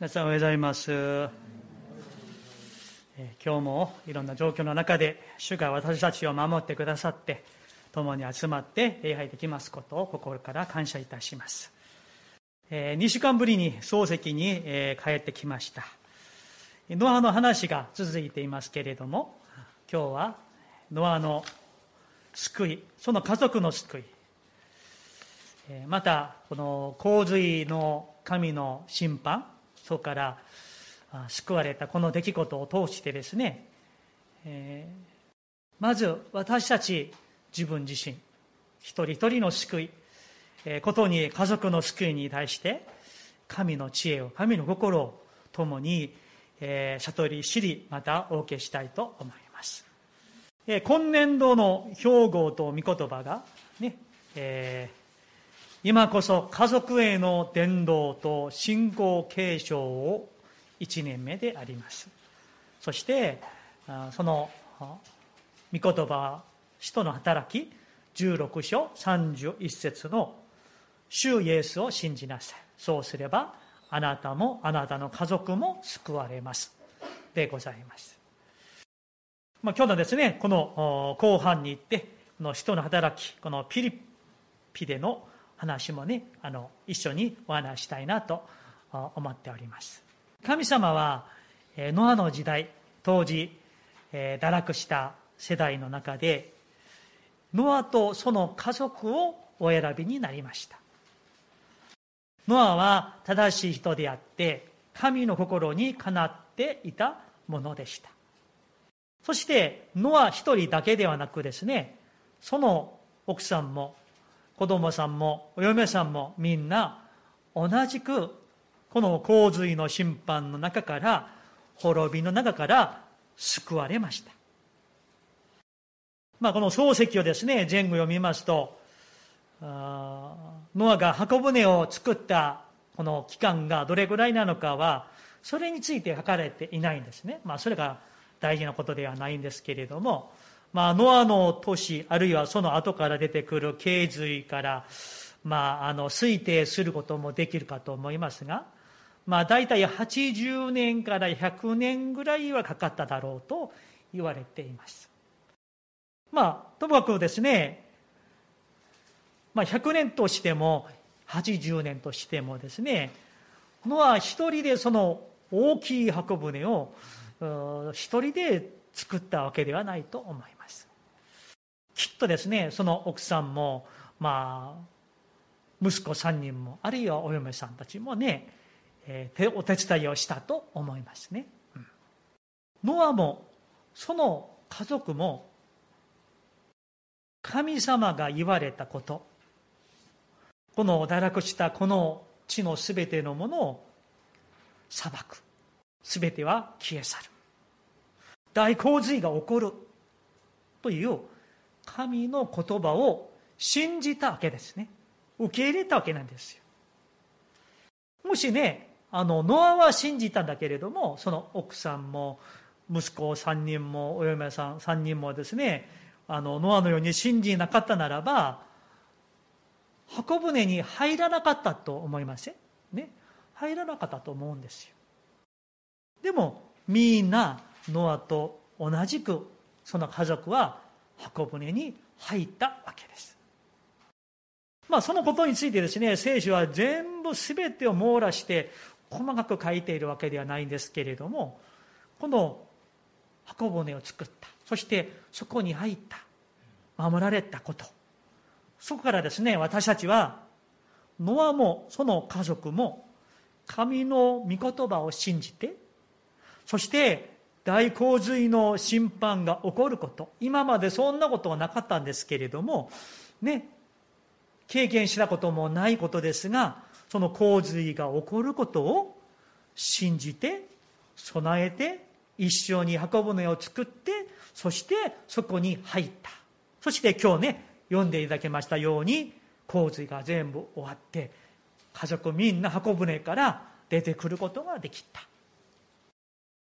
皆さんおはようございます。今日もいろんな状況の中で主が私たちを守ってくださって共に集まって礼拝できますことを心から感謝いたします。2週間ぶりに漱石に帰ってきました。ノアの話が続いていますけれども今日はノアの救いその家族の救いまたこの洪水の神の審判そこから救われたこの出来事を通してですね、えー、まず私たち自分自身一人一人の救い、えー、ことに家族の救いに対して神の知恵を神の心を共に、えー、悟り知りまたお受けしたいと思います、えー、今年度の標語と御言葉がね、えー今こそ家族への伝道と信仰継承を1年目であります。そしてその御言葉使徒の働き16章31節の主イエスを信じなさい。そうすればあなたもあなたの家族も救われます。でございます、まあ、今日のですねこの後半に行ってこの使徒の働きこのピリピでの話もねあの一緒にお話したいなと思っております。神様はノアの時代当時堕落した世代の中でノアとその家族をお選びになりました。ノアは正しい人であって神の心にかなっていたものでした。そしてノア一人だけではなくですねその奥さんも子供さんもお嫁さんもみんな同じくこの洪水の審判の中から滅びの中から救われました。まあ、この漱石をですね前後読みますとノアが箱舟を作ったこの期間がどれぐらいなのかはそれについて書かれていないんですね、まあ、それが大事なことではないんですけれどもまあ、ノアの都市、あるいはその後から出てくる経髄から、まあ、あの推定することもできるかと思いますが、まあ、大体80年から100年ぐらいはかかっただろうと言われています。まあ、ともかくですね、まあ、100年としても80年としてもですねノア一人でその大きい箱舟を一人で作ったわけではないと思います。きっとですねその奥さんもまあ息子3人もあるいはお嫁さんたちもね、えー、お手伝いをしたと思いますね、うん、ノアもその家族も神様が言われたことこの堕落したこの地のすべてのものを裁く。すべては消え去る。大洪水が起こる。という神の言葉を信じたわけですね。受け入れたわけなんですよ。もしね、あの、ノアは信じたんだけれども、その奥さんも、息子3人も、お嫁さん3人もですね、あの、ノアのように信じなかったならば、箱舟に入らなかったと思いません？ね？入らなかったと思うんですよ。でも、みんな、ノアと同じく、その家族は箱舟に入ったわけです。まあ、そのことについてですね、聖書は全部全てを網羅して細かく書いているわけではないんですけれども、この箱舟を作った、そしてそこに入った、守られたこと、そこからですね、私たちは、ノアもその家族も神の御言葉を信じて、そして大洪水の審判が起こること、今までそんなことはなかったんですけれども、ね、経験したこともないことですが、その洪水が起こることを信じて、備えて、一緒に箱舟を作って、そしてそこに入った。そして今日ね、読んでいただけましたように、洪水が全部終わって、家族みんな箱舟から出てくることができた。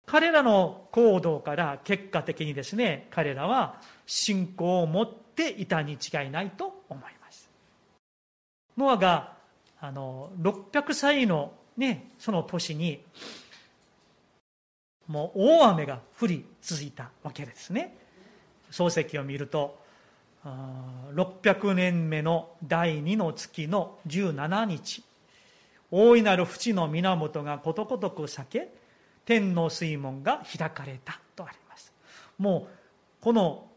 彼らの行動から結果的にですね、彼らは信仰を持っていたに違いないと思います。ノアがあの600歳の、ね、その年にもう大雨が降り続いたわけですね漱石を見ると600年目の第2の月の17日大いなる淵の源がことごとく裂け天の水門が開かれたとあります。もうこの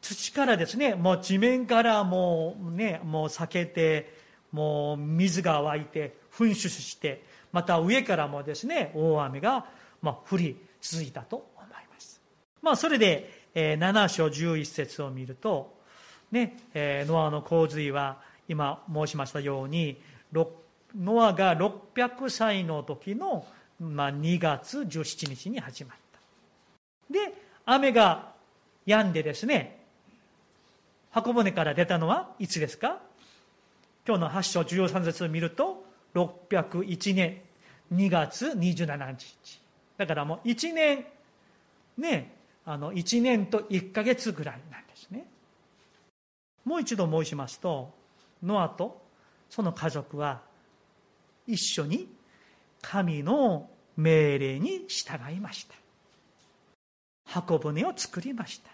土からですねもう地面からもうねもう裂けてもう水が湧いて噴出してまた上からもですね大雨がまあ降り続いたと思います。まあそれで7章11節を見ると、ね、ノアの洪水は今申しましたようにノアが600歳の時の、まあ、2月17日に始まった。で雨が止んでですね箱舟から出たのはいつですか？今日の8章13節を見ると601年2月27日。だからもう1年ねあの1年と1ヶ月ぐらいなんですね。もう一度申しますとノアとその家族は一緒に神の命令に従いました。箱舟を作りました。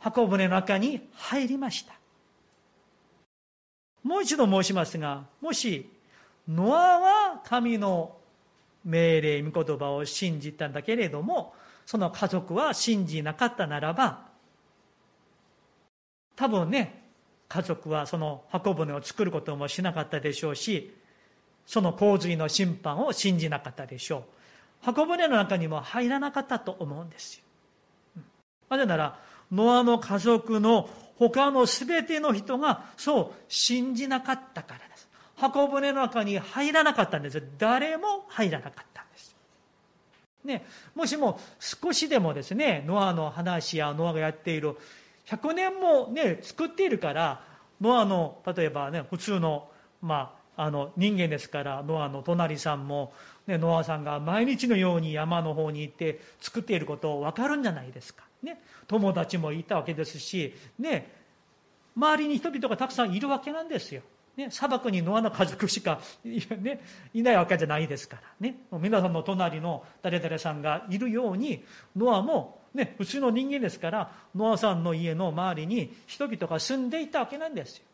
箱舟の中に入りました。もう一度申しますがもしノアは神の命令御言葉を信じたんだけれどもその家族は信じなかったならば多分ね家族はその箱舟を作ることもしなかったでしょうしその洪水の審判を信じなかったでしょう。箱舟の中にも入らなかったと思うんですよ。なぜならノアの家族の他の全ての人がそう信じなかったからです。箱舟の中に入らなかったんです。誰も入らなかったんです。ね、もしも少しでもですねノアの話やノアがやっている100年も、ね、作っているからノアの例えばね普通の,、まあ、あの人間ですからノアの隣さんも、ね、ノアさんが毎日のように山の方に行って作っていることを分かるんじゃないですか、ね、友達もいたわけですし、ね、周りに人々がたくさんいるわけなんですよ。ね、砂漠にノアの家族しか、ね、いないわけじゃないですから。ね皆さんの隣の誰々さんがいるようにノアも、ね、普通の人間ですからノアさんの家の周りに人々が住んでいたわけなんですよ。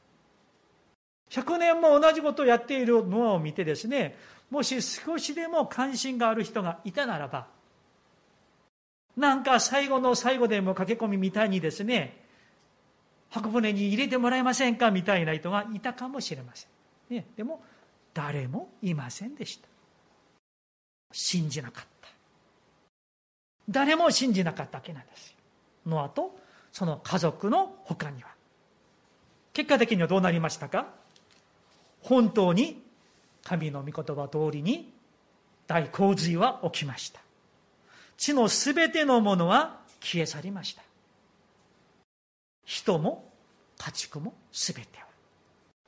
100年も同じことをやっているノアを見てですねもし少しでも関心がある人がいたならばなんか最後の最後でも駆け込みみたいにですね箱舟に入れてもらえませんかみたいな人がいたかもしれません、ね、でも誰もいませんでした。信じなかった。誰も信じなかったわけなんですノアとその家族の他には。結果的にはどうなりましたか？本当に神の御言葉通りに大洪水は起きました。地のすべてのものは消え去りました。人も家畜も全ては。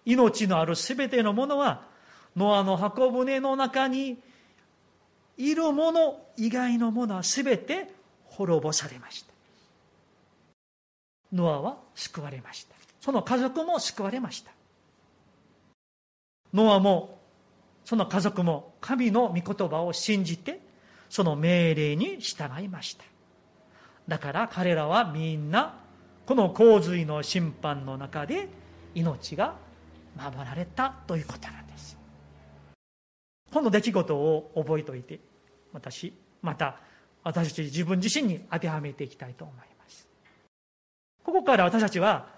命のある全てのものはノアの箱舟の中にいるもの以外のものは全て滅ぼされました。ノアは救われました。その家族も救われました。ノアもその家族も神の御言葉を信じてその命令に従いました。だから彼らはみんなこの洪水の審判の中で命が守られたということなんです。この出来事を覚えておいて私また私たち自分自身に当てはめていきたいと思います。ここから私たちは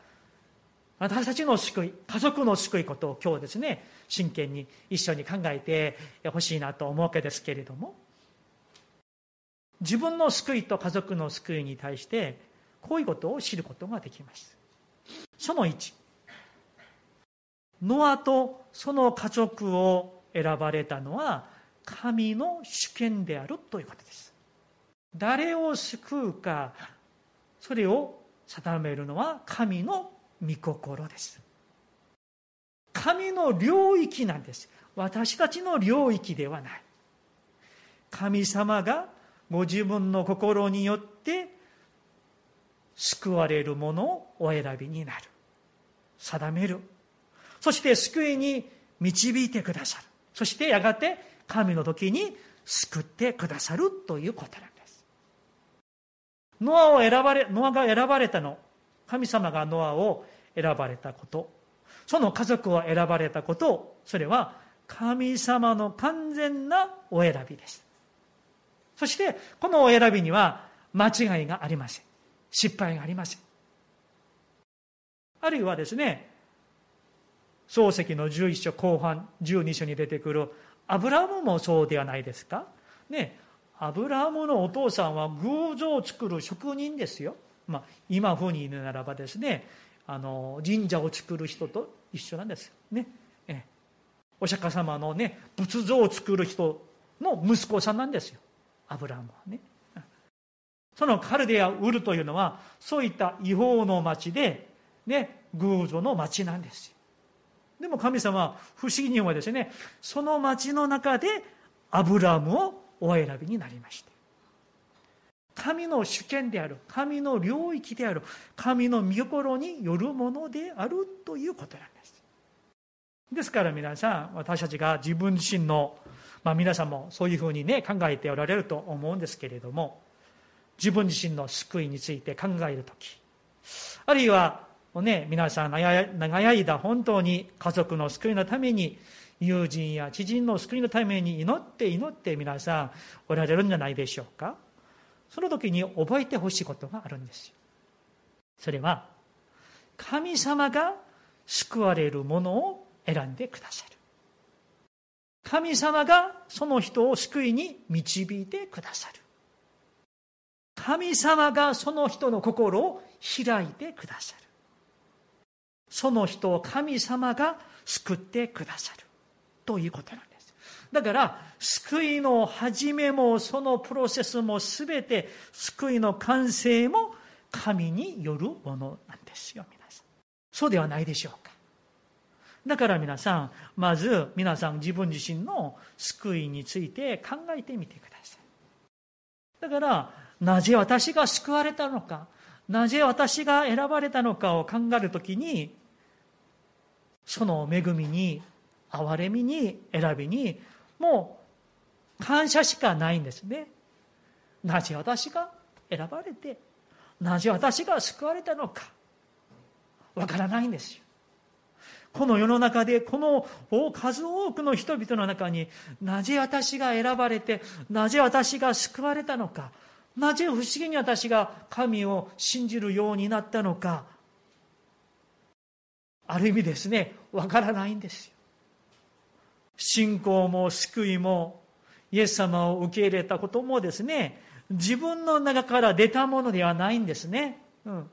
私たちの救い家族の救いことを今日ですね真剣に一緒に考えてほしいなと思うわけですけれども自分の救いと家族の救いに対してこういうことを知ることができます。その1ノアとその家族を選ばれたのは神の主権であるということです。誰を救うかそれを定めるのは神の御心です。神の領域なんです。私たちの領域ではない。神様がご自分の心によって救われるものをお選びになる。定める。そして救いに導いてくださる。そしてやがて神の時に救ってくださるということなんです。ノアを選ばれ、ノアが選ばれたの。神様がノアを選ばれたこと。その家族を選ばれたこと、それは神様の完全なお選びです。そして、このお選びには間違いがありません。失敗がありません。あるいはですね、漱石の11章後半12章に出てくるアブラムもそうではないですか？ねアブラムのお父さんは偶像を作る職人ですよ、まあ、今風に言うならばですねあの神社を作る人と一緒なんですよ。ね。えお釈迦様のね仏像を作る人の息子さんなんですよ。アブラムはね。そのカルデア・ウルというのはそういった違法の町でね偶像の町なんですよ。でも神様は不思議にはですね、その町の中でアブラムをお選びになりました。神の主権である、神の領域である、神の御心によるものであるということなんです。ですから皆さん、私たちが自分自身の、まあ皆さんもそういうふうにね、考えておられると思うんですけれども、自分自身の救いについて考えるとき、あるいはをね、皆さん長い間本当に家族の救いのために、友人や知人の救いのために祈って祈って皆さんおられるんじゃないでしょうか。その時に覚えてほしいことがあるんですよ。それは、神様が救われるものを選んでくださる。神様がその人を救いに導いてくださる。神様がその人の心を開いてくださる。その人を神様が救ってくださるということなんです。だから、救いの始めもそのプロセスも全て救いの完成も神によるものなんですよ、皆さん。そうではないでしょうか。だから皆さん、まず皆さん自分自身の救いについて考えてみてください。だから、なぜ私が救われたのか、なぜ私が選ばれたのかを考えるときに、その恵みに、憐れみに、選びに、もう感謝しかないんですね。なぜ私が選ばれて、なぜ私が救われたのか、わからないんですよ。この世の中で、この数多くの人々の中になぜ私が選ばれて、なぜ私が救われたのか、なぜ不思議に私が神を信じるようになったのか、ある意味ですね、わからないんですよ。信仰も救いも、イエス様を受け入れたこともですね、自分の中から出たものではないんですね。うん、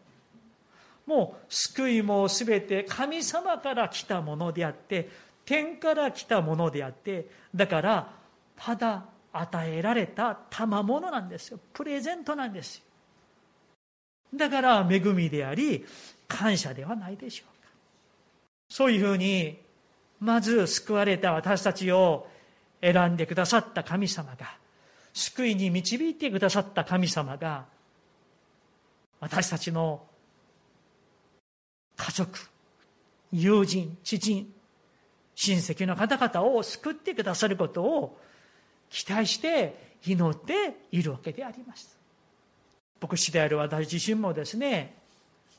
もう救いもすべて神様から来たものであって、天から来たものであって、だからただ与えられた賜物なんですよ。プレゼントなんですよ。だから恵みであり、感謝ではないでしょうか。そういうふうに、まず救われた私たちを選んでくださった神様が、救いに導いてくださった神様が、私たちの家族、友人、知人、親戚の方々を救ってくださることを期待して祈っているわけであります。牧師である私自身もですね、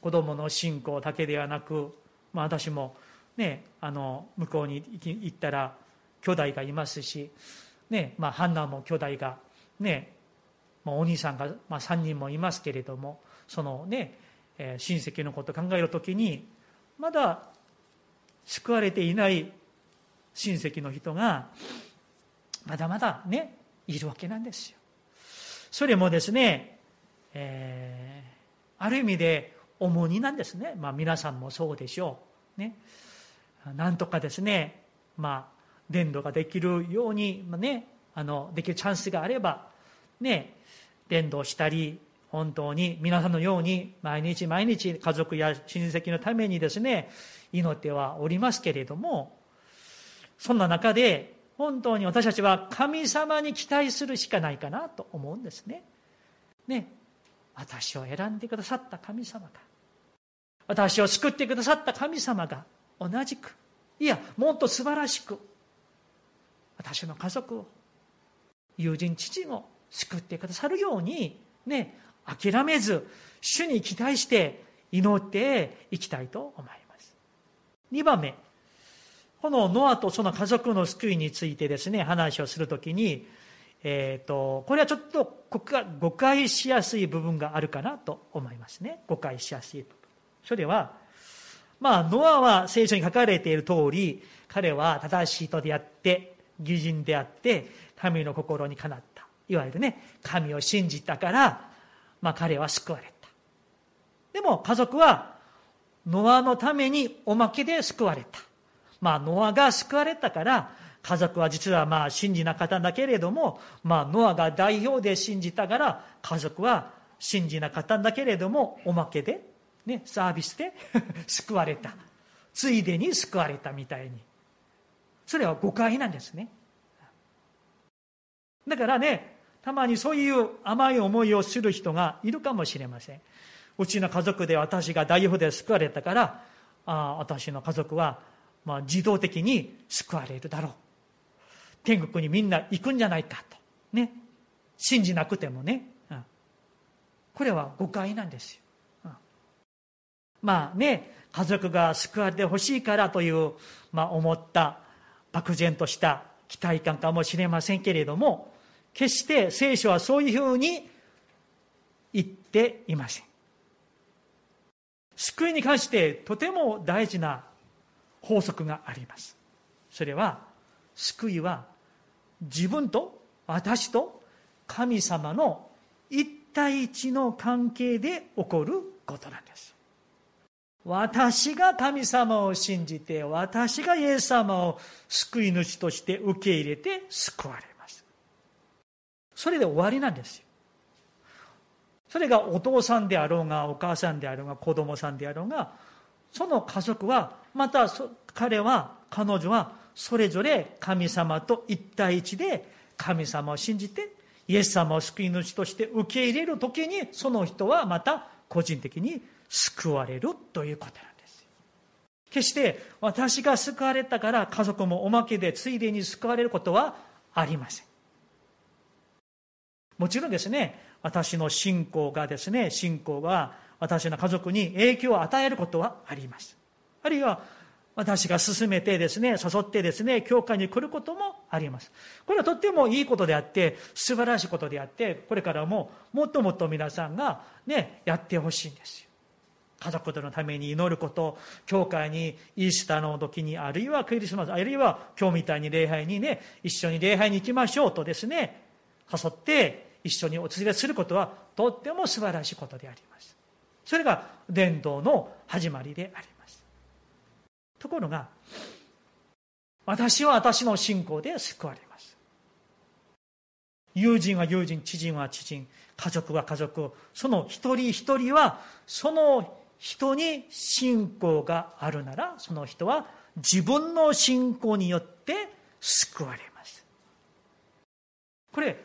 子供の信仰だけではなく、まあ、私も、ね、あの向こうに行ったら兄弟がいますし、ねまあ、ハンナも兄弟が、ねまあ、お兄さんが、まあ、3人もいますけれどもそのね、えー、親戚のことを考える時にまだ救われていない親戚の人がまだまだねいるわけなんですよ。それもですね、えー、ある意味で重荷なんですね。まあ皆さんもそうでしょう。ね、なんとかですね、まあ、伝道ができるように、まあね、あのできるチャンスがあれば、ね、伝道したり、本当に皆さんのように毎日毎日家族や親戚のためにですね、祈ってはおりますけれども、そんな中で本当に私たちは神様に期待するしかないかなと思うんですね。ね、私を選んでくださった神様が、私を救ってくださった神様が同じく、いや、もっと素晴らしく、私の家族を友人知人を救ってくださるようにね諦めず主に期待して祈っていきたいと思います。2番目。このノアとその家族の救いについてですね話をするときに、えーと、これはちょっと誤解しやすい部分があるかなと思いますね。誤解しやすい部分。それはまあノアは聖書に書かれている通り彼は正しい人であって義人であって神の心にかなった。いわゆるね神を信じたから、まあ、彼は救われた。でも家族はノアのためにおまけで救われた。まあ、ノアが救われたから、家族は実はまあ信じなかったんだけれども、まあ、ノアが代表で信じたから、家族は信じなかったんだけれども、おまけで、ね、サービスで 救われた。ついでに救われたみたいに。それは誤解なんですね。だからね、たまにそういう甘い思いをする人がいるかもしれません。うちの家族で私が代表で救われたから、ああ私の家族はまあ、自動的に救われるだろう天国にみんな行くんじゃないかとね信じなくてもね、うん、これは誤解なんですよ、まあね家族が救われてほしいからという、まあ、思った漠然とした期待感かもしれませんけれども決して聖書はそういうふうに言っていません。救いに関してとても大事な法則があります。それは救いは自分と私と神様の一対一の関係で起こることなんです。私が神様を信じて私がイエス様を救い主として受け入れて救われます。それで終わりなんですよ。それがお父さんであろうがお母さんであろうが子供さんであろうがその家族はまた彼は彼女はそれぞれ神様と一対一で神様を信じてイエス様を救い主として受け入れる時にその人はまた個人的に救われるということなんです決して私が救われたから家族もおまけでついでに救われることはありませんもちろんですね私の信仰がですね信仰が私の家族に影響を与えることはありますあるいは私が進めてですね、誘ってですね、教会に来ることもあります。これはとってもいいことであって、素晴らしいことであって、これからももっともっと皆さんがね、やってほしいんですよ。家族とのために祈ること、教会にイースターの時に、あるいはクリスマス、あるいは今日みたいに礼拝にね、一緒に礼拝に行きましょうとですね、誘って一緒にお連れすることはとっても素晴らしいことであります。それが伝道の始まりであります。ところが私は私の信仰で救われます友人は友人知人は知人家族は家族その一人一人はその人に信仰があるならその人は自分の信仰によって救われます。これ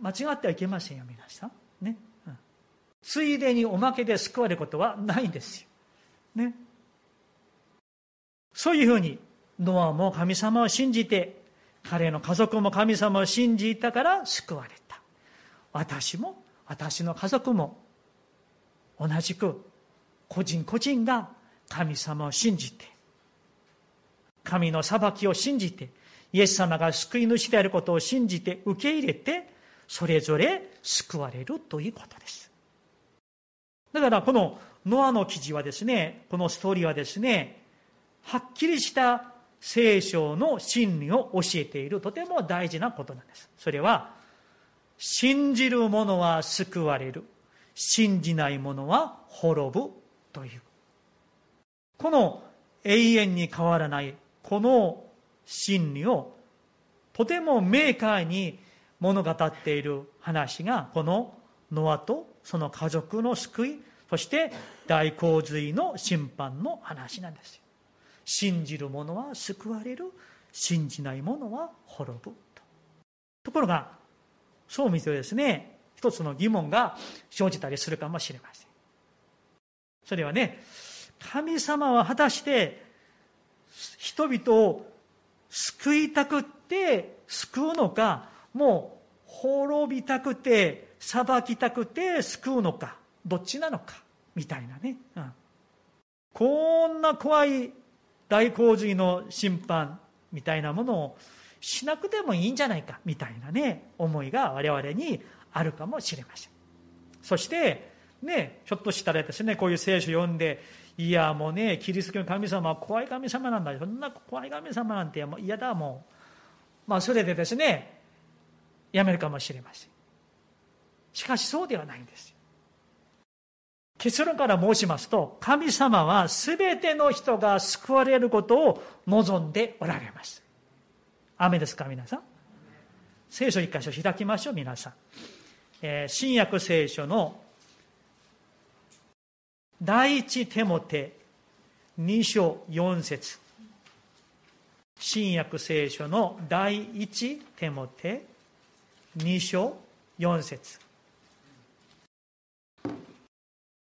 間違ってはいけませんよ皆さん。ね、うん、ついでにおまけで救われることはないんですよ。ね。そういうふうにノアも神様を信じて彼の家族も神様を信じたから救われた。私も私の家族も同じく個人個人が神様を信じて神の裁きを信じてイエス様が救い主であることを信じて受け入れてそれぞれ救われるということですだからこのノアの記事はですねこのストーリーはですねはっきりした聖書の真理を教えているとても大事なことなんです。それは、信じる者は救われる。信じない者は滅ぶという。この永遠に変わらないこの真理をとても明快に物語っている話がこのノアとその家族の救いそして大洪水の審判の話なんですよ。信じる者は救われる信じない者は滅ぶと。ところがそう見てですね一つの疑問が生じたりするかもしれません。それはね神様は果たして人々を救いたくって救うのか、もう滅びたくて裁きたくて救うのか、どっちなのか、みたいなね。うん、こんな怖い大洪水の審判みたいなものをしなくてもいいんじゃないか、みたいなね、思いが我々にあるかもしれません。そして、ね、ひょっとしたらですね、こういう聖書読んで、いや、もうね、キリスト教の神様は怖い神様なんだ。そんな怖い神様なんて嫌だ、もう。まあ、それでですね、やめるかもしれません。しかしそうではないんです結論から申しますと、神様は全ての人が救われることを望んでおられます。雨ですか、皆さん？聖書一箇所開きましょう、皆さん。えー、新約聖書の第一手モテ2章4節新約聖書の第一手モテ2章4節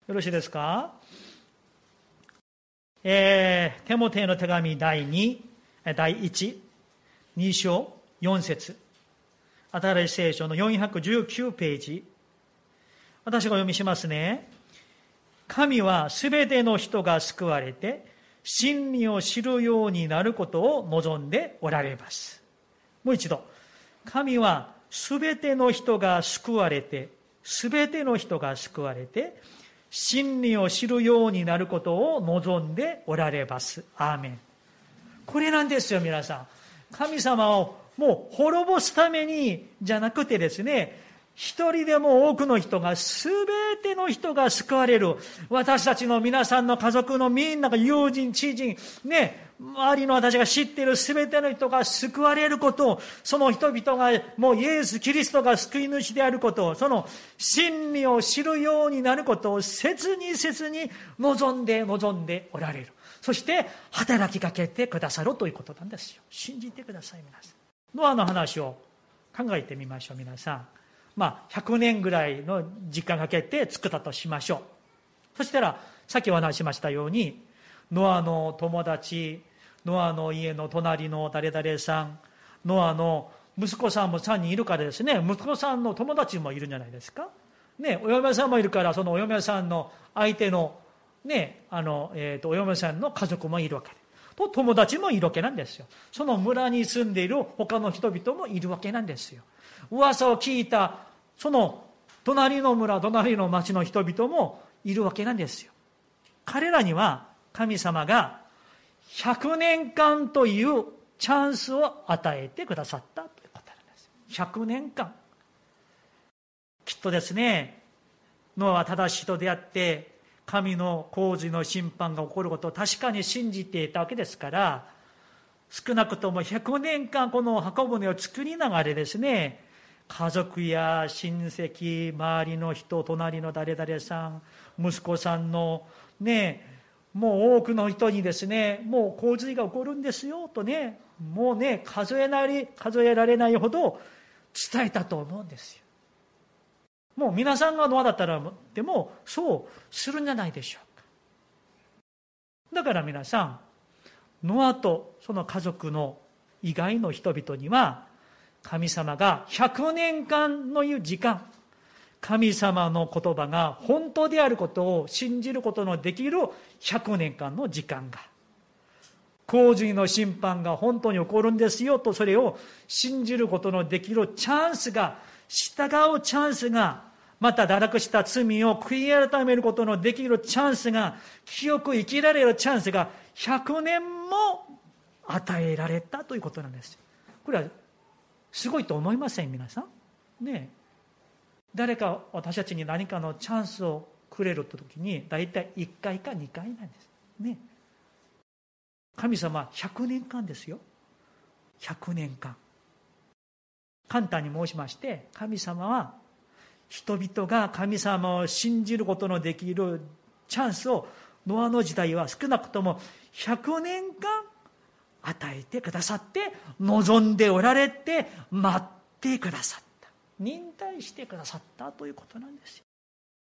よろしいですか？えー、テモテの手紙第2、第1、2章4節新しい聖書の419ページ。私が読みしますね。神はすべての人が救われて、真理を知るようになることを望んでおられます。もう一度。神はすべての人が救われて、すべての人が救われて、真理を知るようになることを望んでおられます。アーメン。これなんですよ、皆さん。神様をもう滅ぼすためにじゃなくてですね、一人でも多くの人が、すべての人が救われる。私たちの皆さんの家族のみんなが友人、知人、ね、周りの私が知っているすべての人が救われることを、その人々がもうイエス・キリストが救い主であることを、その真理を知るようになることを切に切に望んで望んでおられる。そして働きかけてくださるということなんですよ。信じてください、皆さん。ノアの話を考えてみましょう、皆さん。まあ、100年ぐらいの時間かけて作ったとしましょう。そしたら、さっきお話しましたように、ノアの友達、ノアの家の隣の誰々さん、ノアの息子さんも3人いるからですね、息子さんの友達もいるんじゃないですか。ね、お嫁さんもいるから、そのお嫁さんの相手の、ね、あの、えっ、ー、と、お嫁さんの家族もいるわけ。と、友達もいるわけなんですよ。その村に住んでいる他の人々もいるわけなんですよ。噂を聞いた、その隣の村、隣の町の人々もいるわけなんですよ。彼らには神様が100年間というチャンスを与えてくださったということなんです。100年間。きっとですね、ノアは正しい人であって、神の洪水の審判が起こることを確かに信じていたわけですから、少なくとも100年間この箱舟を作りながらですね、家族や親戚、周りの人、隣の誰々さん、息子さんのね、もう多くの人にですね、もう洪水が起こるんですよとね、もうね、数えなり、数えられないほど伝えたと思うんですよ。もう皆さんがノアだったら、でもそうするんじゃないでしょうか。だから皆さん、ノアとその家族の以外の人々には、神様が100年間のいう時間、神様の言葉が本当であることを信じることのできる100年間の時間が洪水の審判が本当に起こるんですよとそれを信じることのできるチャンスが従うチャンスがまた堕落した罪を悔い改めることのできるチャンスが清く生きられるチャンスが100年も与えられたということなんですこれはすごいと思いません皆さん。ね誰か私たちに何かのチャンスをくれるときに大体1回か2回なんです。ね神様100年間ですよ。100年間。簡単に申しまして神様は人々が神様を信じることのできるチャンスをノアの時代は少なくとも100年間与えてくださって望んでおられて待ってくださった。忍耐してくださったということなんですよ。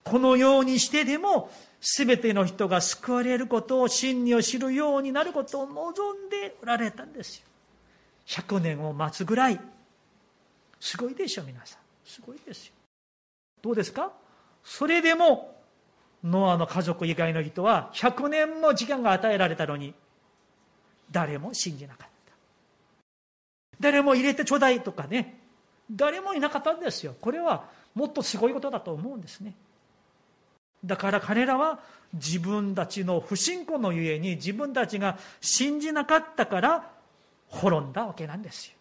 このようにしてでも、すべての人が救われることを、真理を知るようになることを望んでおられたんですよ。100年を待つぐらい。すごいでしょ皆さん。すごいですよ。どうですか？それでもノアの家族以外の人は100年も時間が与えられたのに誰も信じなかった。誰も入れてちょうだいとかね。誰もいなかったんですよ。これはもっとすごいことだと思うんですね。だから彼らは自分たちの不信仰のゆえに自分たちが信じなかったから滅んだわけなんですよ。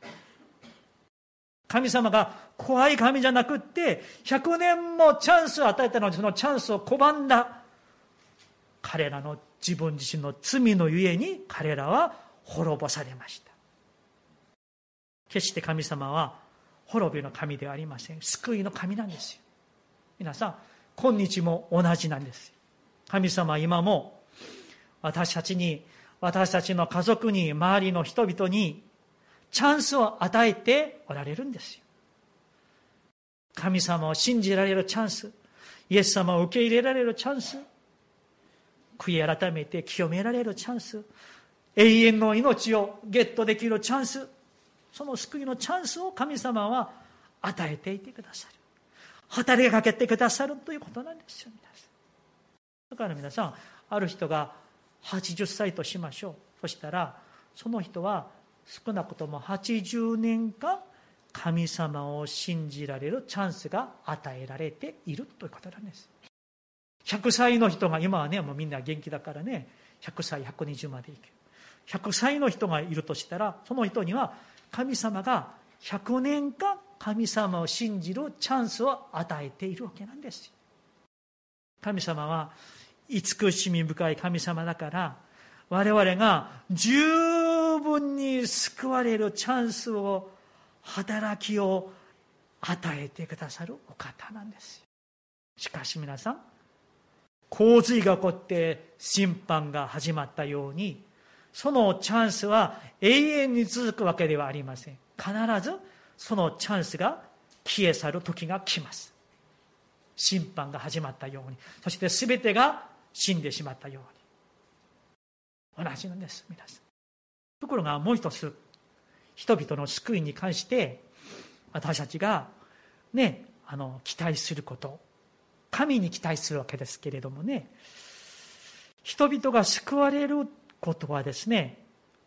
神様が怖い神じゃなくって100年もチャンスを与えたのにそのチャンスを拒んだ彼らの自分自身の罪のゆえに彼らは滅ぼされました。決して神様は滅びの神ではありません。救いの神なんですよ。皆さん今日も同じなんです神様は今も私たちに私たちの家族に周りの人々にチャンスを与えておられるんですよ。神様を信じられるチャンスイエス様を受け入れられるチャンス悔い改めて清められるチャンス。永遠の命をゲットできるチャンス。その救いのチャンスを神様は与えていてくださる。働きかけてくださるということなんですよ皆さん。だから皆さんある人が80歳としましょう。そしたらその人は少なくとも80年間神様を信じられるチャンスが与えられているということなんです。100歳の人が今はねもうみんな元気だからね。100歳120までいけ。る100歳の人がいるとしたらその人には神様が100年間神様を信じるチャンスを与えているわけなんです神様は慈しみ深い神様だから我々が十分に救われるチャンスを働きを与えてくださるお方なんですしかし皆さん洪水が起こって審判が始まったようにそのチャンスは永遠に続くわけではありません。必ずそのチャンスが消え去る時が来ます。審判が始まったように。そして全てが死んでしまったように。同じなんです皆さん。ところがもう一つ人々の救いに関して私たちがねあの期待すること。神に期待するわけですけれどもね。人々が救われることはですね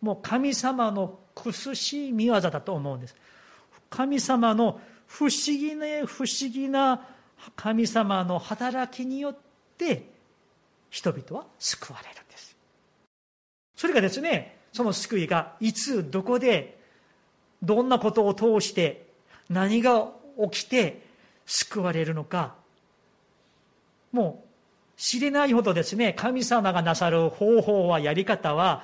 もう神様の苦しい見業だと思うんです。神様の不思議な不思議な神様の働きによって人々は救われるんです。それがですねその救いがいつどこでどんなことを通して何が起きて救われるのかもう知れないほどですね神様がなさる方法はやり方は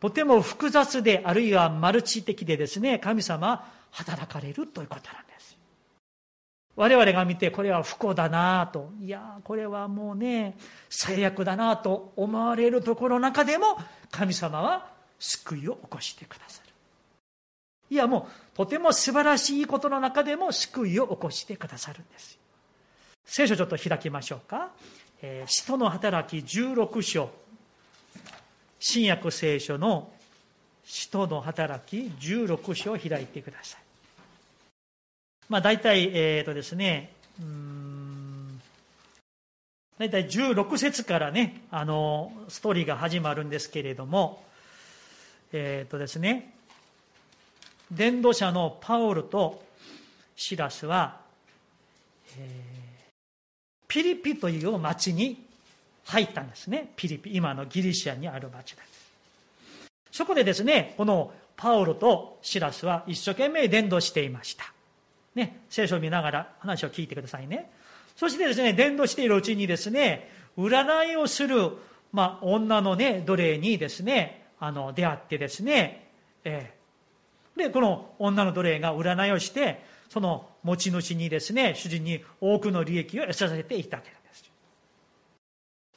とても複雑であるいはマルチ的でですね神様働かれるということなんです。我々が見てこれは不幸だなといやこれはもうね最悪だなと思われるところの中でも神様は救いを起こしてくださる。いやもうとても素晴らしいことの中でも救いを起こしてくださるんです。聖書ちょっと開きましょうか、えー、使徒の働き16章。新約聖書の使徒の働き16章を開いてください。まあ大体えっ、ー、とですねうん大体16節からねあのストーリーが始まるんですけれどもえっ、ー、とですね伝道者のパウルとシラスは、えー、ピリピという町に入ったんですね。ピリピ、今のギリシアにある町です。そこでですね、このパウロとシラスは一生懸命伝道していました。ね、聖書を見ながら話を聞いてくださいね。そしてですね、伝道しているうちにですね、占いをする、まあ、女のね、奴隷にですね、あの、出会ってですね、えで、この女の奴隷が占いをして、その持ち主にですね、主人に多くの利益を得させていたわけです。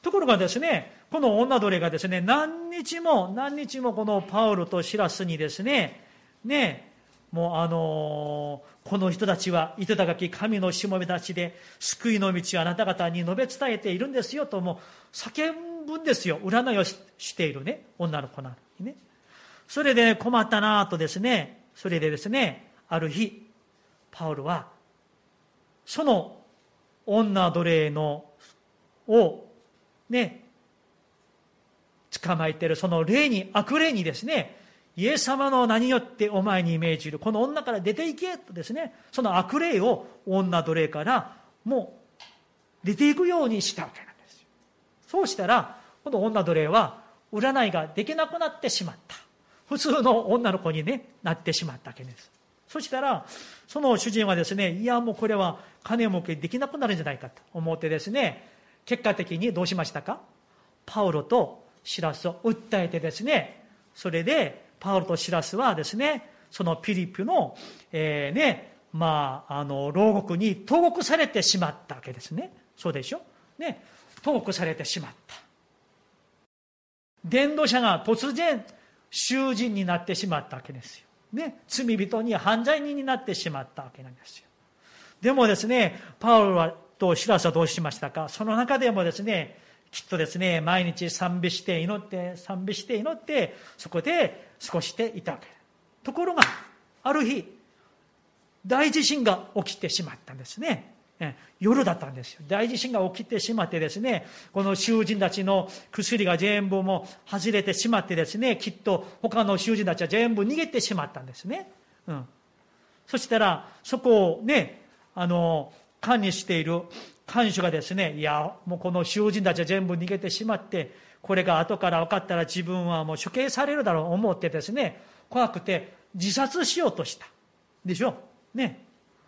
ところがですね、この女奴隷がですね、何日も何日もこのパウロとシラスにですね、ね、もうあのー、この人たちは、いただき神のしもべたちで、救いの道をあなた方に述べ伝えているんですよと、もう叫ぶんですよ。占いをしているね、女の子なのにね。それで困ったなとですね、それでですね、ある日、パウルは、その女奴隷の、を、ね、捕まえてるその霊に、悪霊にですね、イエス様の名によってお前に命じる、この女から出ていけとですね、その悪霊を女奴隷からもう出ていくようにしたわけなんですよ。そうしたら、この女奴隷は占いができなくなってしまった。普通の女の子に、ね、なってしまったわけです。そしたら、その主人はですね、いや、もうこれは金儲けできなくなるんじゃないかと思ってですね、結果的にどうしましたか？パウロとシラスを訴えてですね、それで、パウロとシラスはですね、そのピリピの、えー、ね、まあ、あの、牢獄に投獄されてしまったわけですね。そうでしょ？ね、投獄されてしまった。伝道者が突然、囚人になってしまったわけですよ。ね、罪人に犯罪人になってしまったわけなんですよ。でもですね、パウロはとシラスはどうしましたか？その中でもですね、きっとですね、毎日賛美して祈って、賛美して祈って、そこで過ごしていたわけ。ところが、ある日、大地震が起きてしまったんですね。夜だったんですよ。大地震が起きてしまってですね、この囚人たちの薬が全部も外れてしまってですね、きっと他の囚人たちは全部逃げてしまったんですね。うん。そしたら、そこをね、あの、管理している看守がですね、いや、もうこの囚人たちは全部逃げてしまって、これが後から分かったら自分はもう処刑されるだろうと思ってですね、怖くて自殺しようとした。でしょ？ね。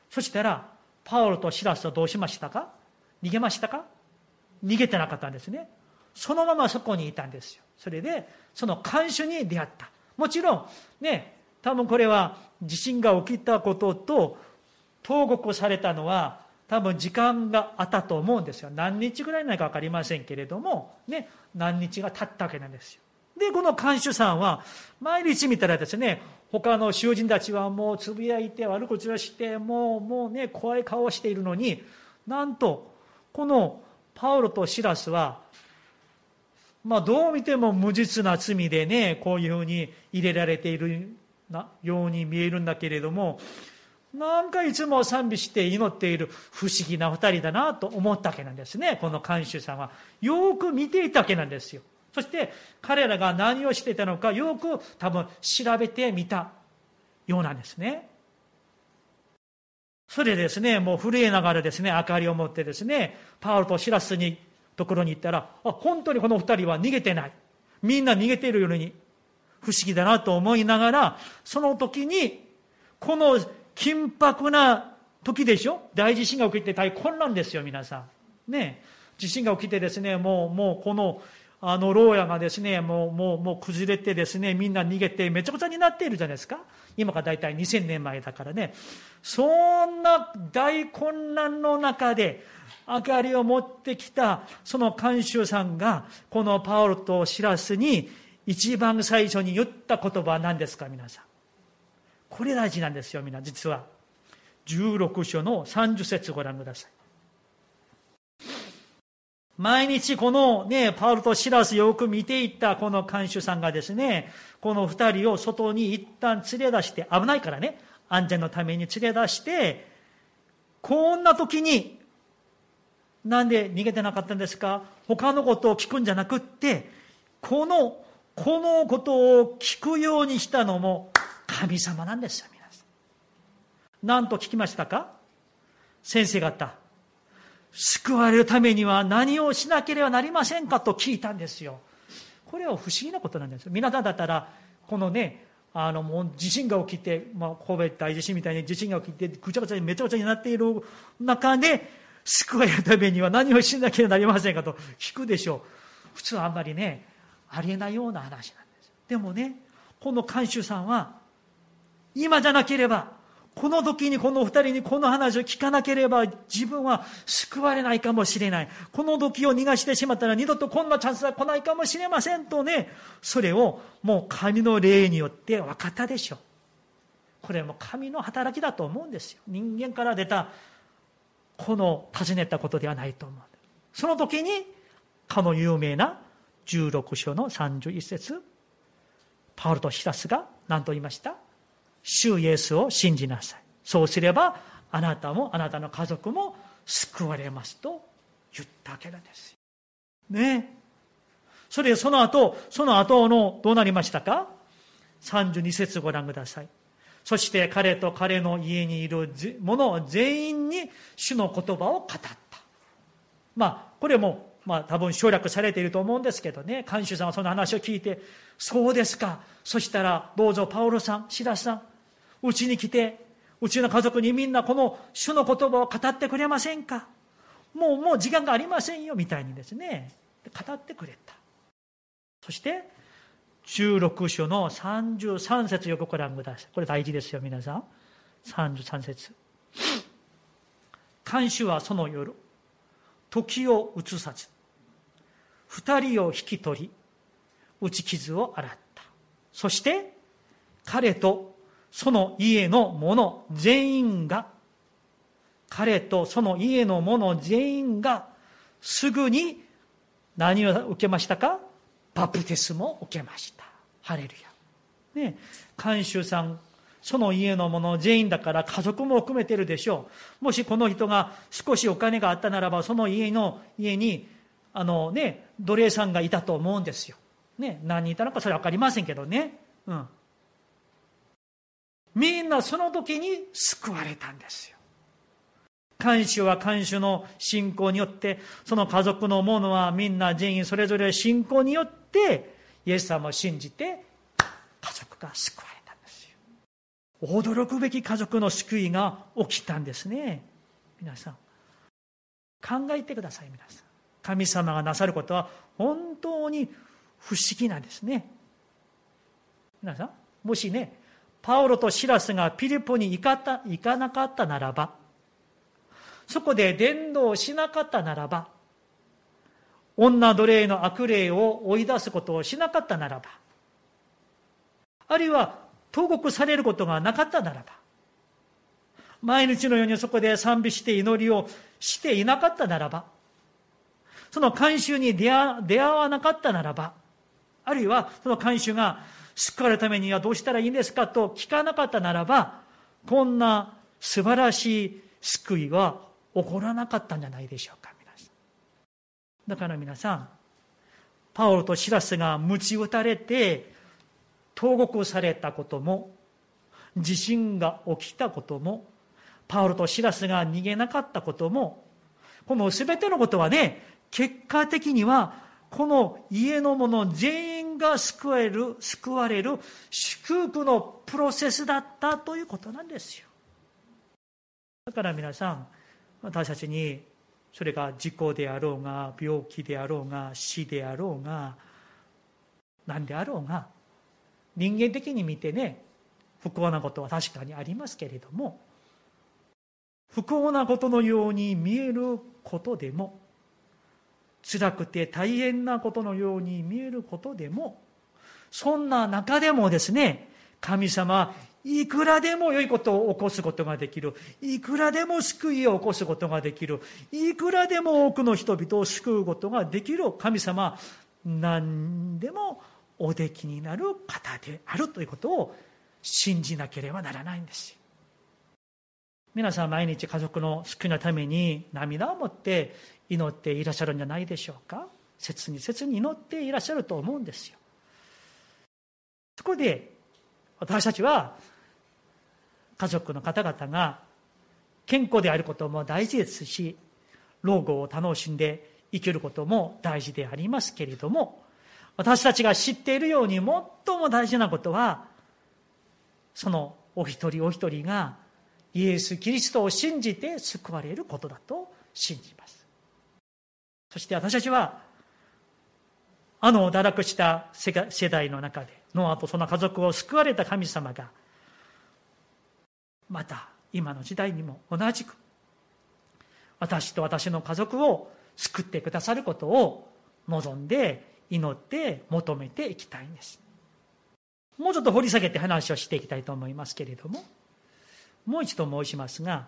そしたら、パウロとシラスはどうしましたか？逃げましたか？逃げてなかったんですね。そのままそこにいたんですよ。それで、その看守に出会った。もちろん、ね、多分これは地震が起きたことと、投獄されたのは、多分時間があったと思うんですよ。何日ぐらいなのか分かりませんけれども、ね、何日が経ったわけなんですよ。で、この看守さんは、毎日見たらですね、他の囚人たちはもうつぶやいて、悪口をして、もう、もうね、怖い顔をしているのに、なんと、このパウロとシラスは、まあ、どう見ても無実な罪でね、こういうふうに入れられているように見えるんだけれども、なんかいつも賛美して祈っている不思議な二人だなと思ったわけなんですね。この監修さんは。よく見ていたわけなんですよ。そして彼らが何をしていたのかよく多分調べてみたようなんですね。それでですね、もう震えながらですね、明かりを持ってですね、パウロとシラスにところに行ったら、あ、本当にこの二人は逃げてない。みんな逃げているように不思議だなと思いながら、その時に、この緊迫な時でしょ？大地震が起きて大混乱ですよ、皆さん。ね。地震が起きてですね、もう、もうこの、あの、牢屋がですね、もう、もう、もう崩れてですね、みんな逃げてめちゃくちゃになっているじゃないですか。今が大体2000年前だからね。そんな大混乱の中で、明かりを持ってきた、その監修さんが、このパウロとシラスに一番最初に言った言葉は何ですか、皆さん。これ大事なんですよ、みんな、実は。16章の30節ご覧ください。毎日このね、パウルとシラスよく見ていったこの看守さんがですね、この二人を外に一旦連れ出して、危ないからね、安全のために連れ出して、こんな時に、なんで逃げてなかったんですか？他のことを聞くんじゃなくって、この、このことを聞くようにしたのも神様なんですよ、皆さん。何と聞きましたか？先生方。救われるためには何をしなければなりませんかと聞いたんですよ。これは不思議なことなんですよ。皆さんだったら、このね、あのもう地震が起きて、まあ、神戸大地震みたいに地震が起きて、ぐちゃぐちゃにめちゃくちゃになっている中で、救われるためには何をしなければなりませんかと聞くでしょう。普通はあんまりね、ありえないような話なんです。でもね、この監修さんは、今じゃなければ、この時にこの二人にこの話を聞かなければ自分は救われないかもしれない。この時を逃がしてしまったら二度とこんなチャンスは来ないかもしれませんとね、それをもう神の霊によって分かったでしょう。これも神の働きだと思うんですよ。人間から出たこの尋ねたことではないと思う。その時に、かの有名な16章の31節パウルとシラスが何と言いました？主イエスを信じなさい。そうすれば、あなたもあなたの家族も救われますと言ったわけなんです。ねそれでその後、その後のどうなりましたか ?32 節ご覧ください。そして彼と彼の家にいる者全員に主の言葉を語った。まあ、これも、まあ多分省略されていると思うんですけどね、監修さんはその話を聞いて、そうですか。そしたら、どうぞパオロさん、シラさん、うちに来て、うちの家族にみんなこの主の言葉を語ってくれませんか？もう、もう時間がありませんよ、みたいにですね、語ってくれた。そして、16章の33節よくご覧ください。これ大事ですよ、皆さん。33節看守はその夜、時を移さず、二人を引き取り、打ち傷を洗った。そして、彼とその家の者全員が、彼とその家の者全員が、すぐに何を受けましたか？バプテスも受けました。ハレルヤ。ね、監修さん、その家の者全員だから家族も含めてるでしょう。もしこの人が少しお金があったならば、その家の家に、あのね、奴隷さんがいたと思うんですよ。ね、何人いたのかそれは分かりませんけどね。うん。みんなその時に救われたんですよ。看守は看守の信仰によって、その家族の者はみんな全員それぞれ信仰によって、イエス様を信じて、家族が救われたんですよ。驚くべき家族の救いが起きたんですね。皆さん。考えてください、皆さん。神様がなさることは本当に不思議なんですね。皆さん、もしね、パウロとシラスがピリポに行かた行かなかったならば、そこで伝道しなかったならば、女奴隷の悪霊を追い出すことをしなかったならば、あるいは投獄されることがなかったならば、毎日のようにそこで賛美して祈りをしていなかったならば、その慣習に出会わなかったならば、あるいはその慣習が救われるためにはどうしたらいいんですかと聞かなかったならば、こんな素晴らしい救いは起こらなかったんじゃないでしょうか、皆さん。だから皆さん、パオロとシラスが鞭打たれて、投獄されたことも、地震が起きたことも、パオロとシラスが逃げなかったことも、この全てのことはね、結果的には、この家の者全員が救われる、救われる祝福のプロセスだったということなんですよ。だから皆さん、私たちにそれが事故であろうが病気であろうが死であろうが何であろうが人間的に見てね不幸なことは確かにありますけれども不幸なことのように見えることでも辛くて大変なことのように見えることでもそんな中でもですね神様いくらでも良いことを起こすことができる。いくらでも救いを起こすことができる。いくらでも多くの人々を救うことができる神様、何でもおできになる方であるということを信じなければならないんです皆さん毎日家族の救いのために涙を持って祈っていらっしゃるんじゃないでしょうか？切に切に祈っていらっしゃると思うんですよ。そこで私たちは家族の方々が健康であることも大事ですし老後を楽しんで生きることも大事でありますけれども私たちが知っているように最も大事なことはそのお一人お一人がイエス・キリストを信じて救われることだと信じます。そして私たちはあの堕落した世代の中でノアとその家族を救われた神様がまた今の時代にも同じく私と私の家族を救ってくださることを望んで祈って求めていきたいんです。もうちょっと掘り下げて話をしていきたいと思いますけれども。もう一度申しますが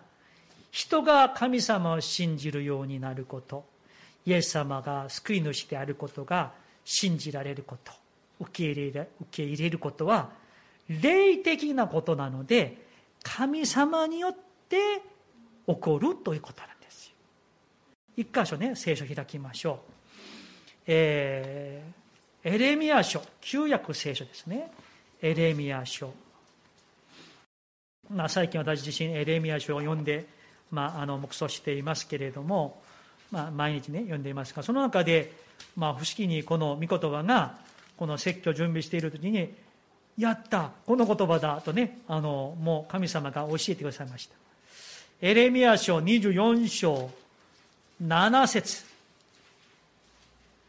人が神様を信じるようになることイエス様が救い主であることが信じられること受け入れ受け入れることは霊的なことなので、神様によって起こるということなんですよ。一箇所ね、聖書開きましょう。えー、エレミア書、旧約聖書ですね。エレミア書。まあ、最近私自身エレミア書を読んで、まあ、あの黙想していますけれども、まあ、毎日ね読んでいますがその中で、まあ、不思議にこの御言葉がこの説教準備している時にやったこの言葉だとねあのもう神様が教えてくださいました。エレミア書24章7節。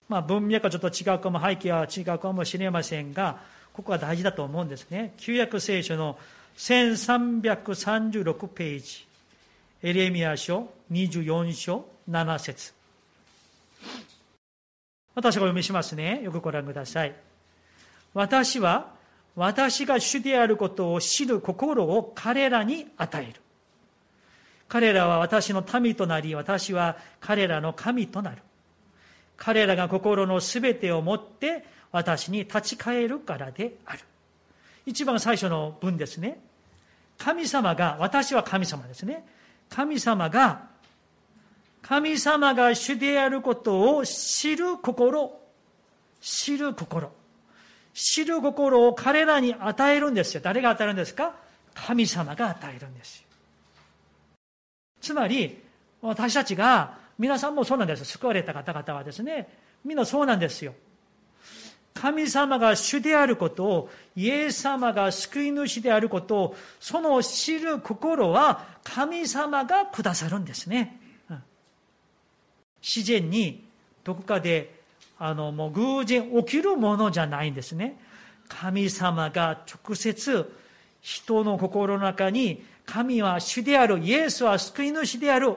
まあ文脈はちょっと違うかも背景は違うかもしれませんがここは大事だと思うんですね。旧約聖書の1336ページエレミア書24章7節私がお読みしますね。よくご覧ください。私は私が主であることを知る心を彼らに与える。彼らは私の民となり、私は彼らの神となる。彼らが心のすべてをもって私に立ち返るからである。一番最初の文ですね。神様が、私は神様ですね。神様が、神様が主であることを知る心、知る心。知る心を彼らに与えるんですよ。誰が与えるんですか？神様が与えるんですよ。つまり、私たちが、皆さんもそうなんです。救われた方々はですね、みんなそうなんですよ。神様が主であることを、イエス様が救い主であることを、その知る心は神様がくださるんですね。自然にどこかであの、もう偶然起きるものじゃないんですね。神様が直接人の心の中に神は主である、イエスは救い主である。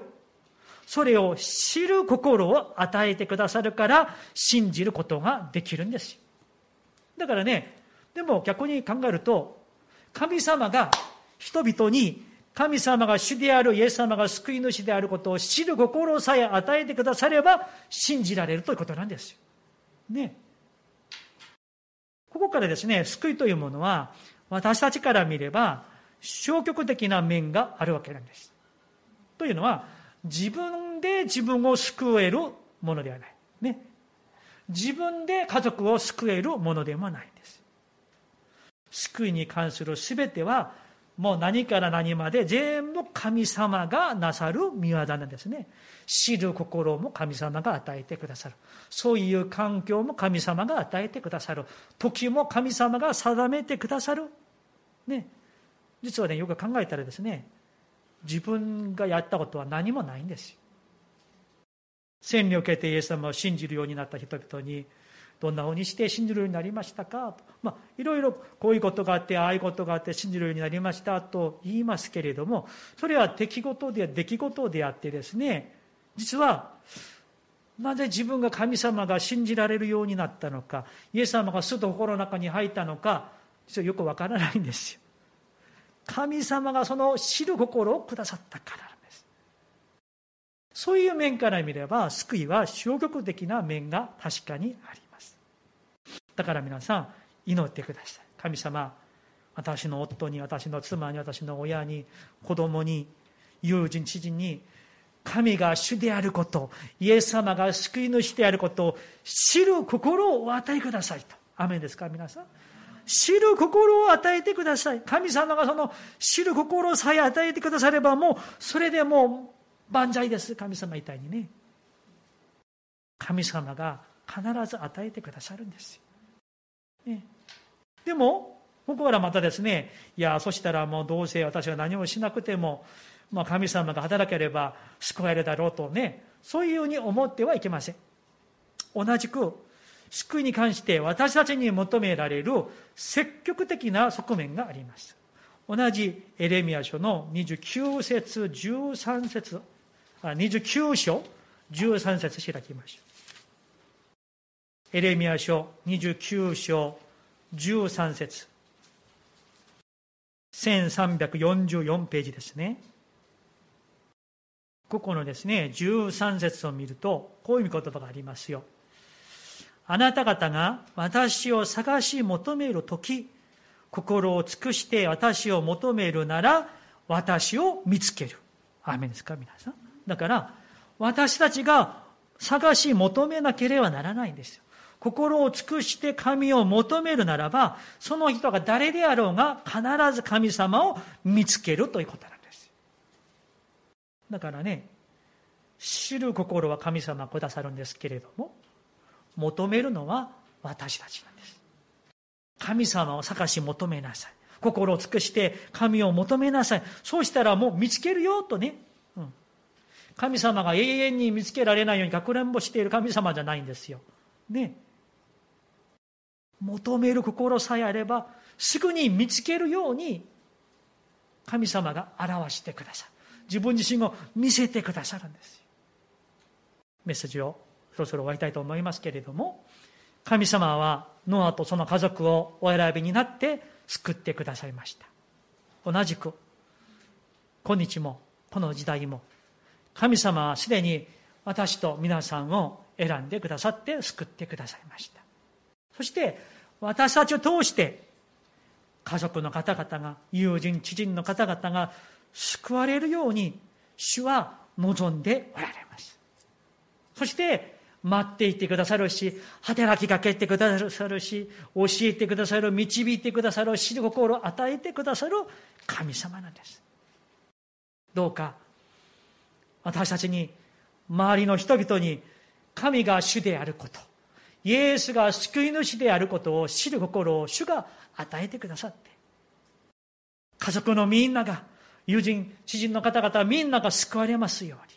それを知る心を与えてくださるから信じることができるんです。だからね、でも逆に考えると、神様が人々に神様が主であるイエス様が救い主であることを知る心さえ与えてくだされば信じられるということなんですよ。ね。ここからですね、救いというものは、私たちから見れば、消極的な面があるわけなんです。というのは、自分で自分を救えるものではない。ね。自分で家族を救えるものでもないんです。救いに関する全ては、もう何から何まで全部神様がなさる見業なんですね。知る心も神様が与えてくださる。そういう環境も神様が与えてくださる。時も神様が定めてくださる。ね。実はね、よく考えたらですね、自分がやったことは何もないんですよ。洗礼を受けてイエス様を信じるようになった人々に、どんなふうにして信じるようになりましたか？と、まあ、いろいろこういうことがあって、ああいうことがあって信じるようになりましたと言いますけれども、それは出来事で、出来事であってですね、実は、なぜ自分が神様が信じられるようになったのか、イエス様がすっと心の中に入ったのか、実はよくわからないんですよ。神様がその知る心をくださったから。そういう面から見れば、救いは消極的な面が確かにありますだから皆さん、祈ってください。神様、私の夫に、私の妻に、私の親に、子供に、友人、知人に、神が主であること、イエス様が救い主であることを知る心をお与えくださいと。アメンですか、皆さん。知る心を与えてください。神様がその知る心さえ与えてくださればもう、それでもう万歳です。神様みたいにね。神様が必ず与えてくださるんですよ。ね、でも、ここからまたですね、いや、そしたらもうどうせ私は何もしなくても、まあ、神様が働ければ救われるだろうとね、そういうふうに思ってはいけません。同じく、救いに関して私たちに求められる積極的な側面があります。同じエレミア書の29節、13節、29章、13節開きましょう。エレミア書29章13節1344ページですね。ここのですね、13節を見ると、こういう言葉がありますよ。あなた方が私を探し求めるとき、心を尽くして私を求めるなら私を見つける。アーメンですか皆さん。だから私たちが探し求めなければならないんですよ。心を尽くして神を求めるならば、その人が誰であろうが必ず神様を見つけるということなんです。だからね、知る心は神様くださるんですけれども、求めるのは私たちなんです。神様を探し求めなさい。心を尽くして神を求めなさい。そうしたらもう見つけるよとね。神様が永遠に見つけられないようにかくれんぼしている神様じゃないんですよ。ね。求める心さえあれば、すぐに見つけるように神様が表してくださる。自分自身を見せてくださるんですよ。メッセージをそろそろ終わりたいと思いますけれども、神様はノアとその家族をお選びになって救ってくださいました。同じく、今日も、この時代も、神様はすでに私と皆さんを選んでくださって救ってくださいました。そして私たちを通して家族の方々が友人知人の方々が救われるように主は望んでおられますそして待っていてくださるし働きかけてくださるし教えてくださる導いてくださる知る心を与えてくださる神様なんですどうか私たちに周りの人々に神が主であることイエスが救い主であることを知る心を主が与えてくださって、家族のみんなが、友人、知人の方々みんなが救われますように。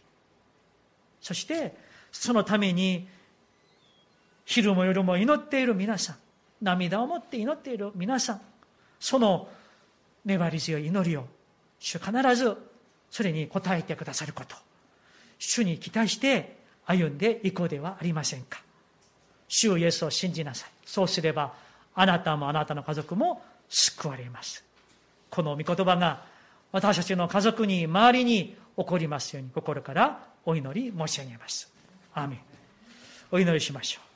そして、そのために、昼も夜も祈っている皆さん、涙を持って祈っている皆さん、その粘り強い祈りを、主必ずそれに応えてくださること、主に期待して歩んでいこうではありませんか。主イエスを信じなさい。そうすれば、あなたもあなたの家族も救われます。この御言葉が私たちの家族に、周りに起こりますように心からお祈り申し上げます。アーメン。お祈りしましょう。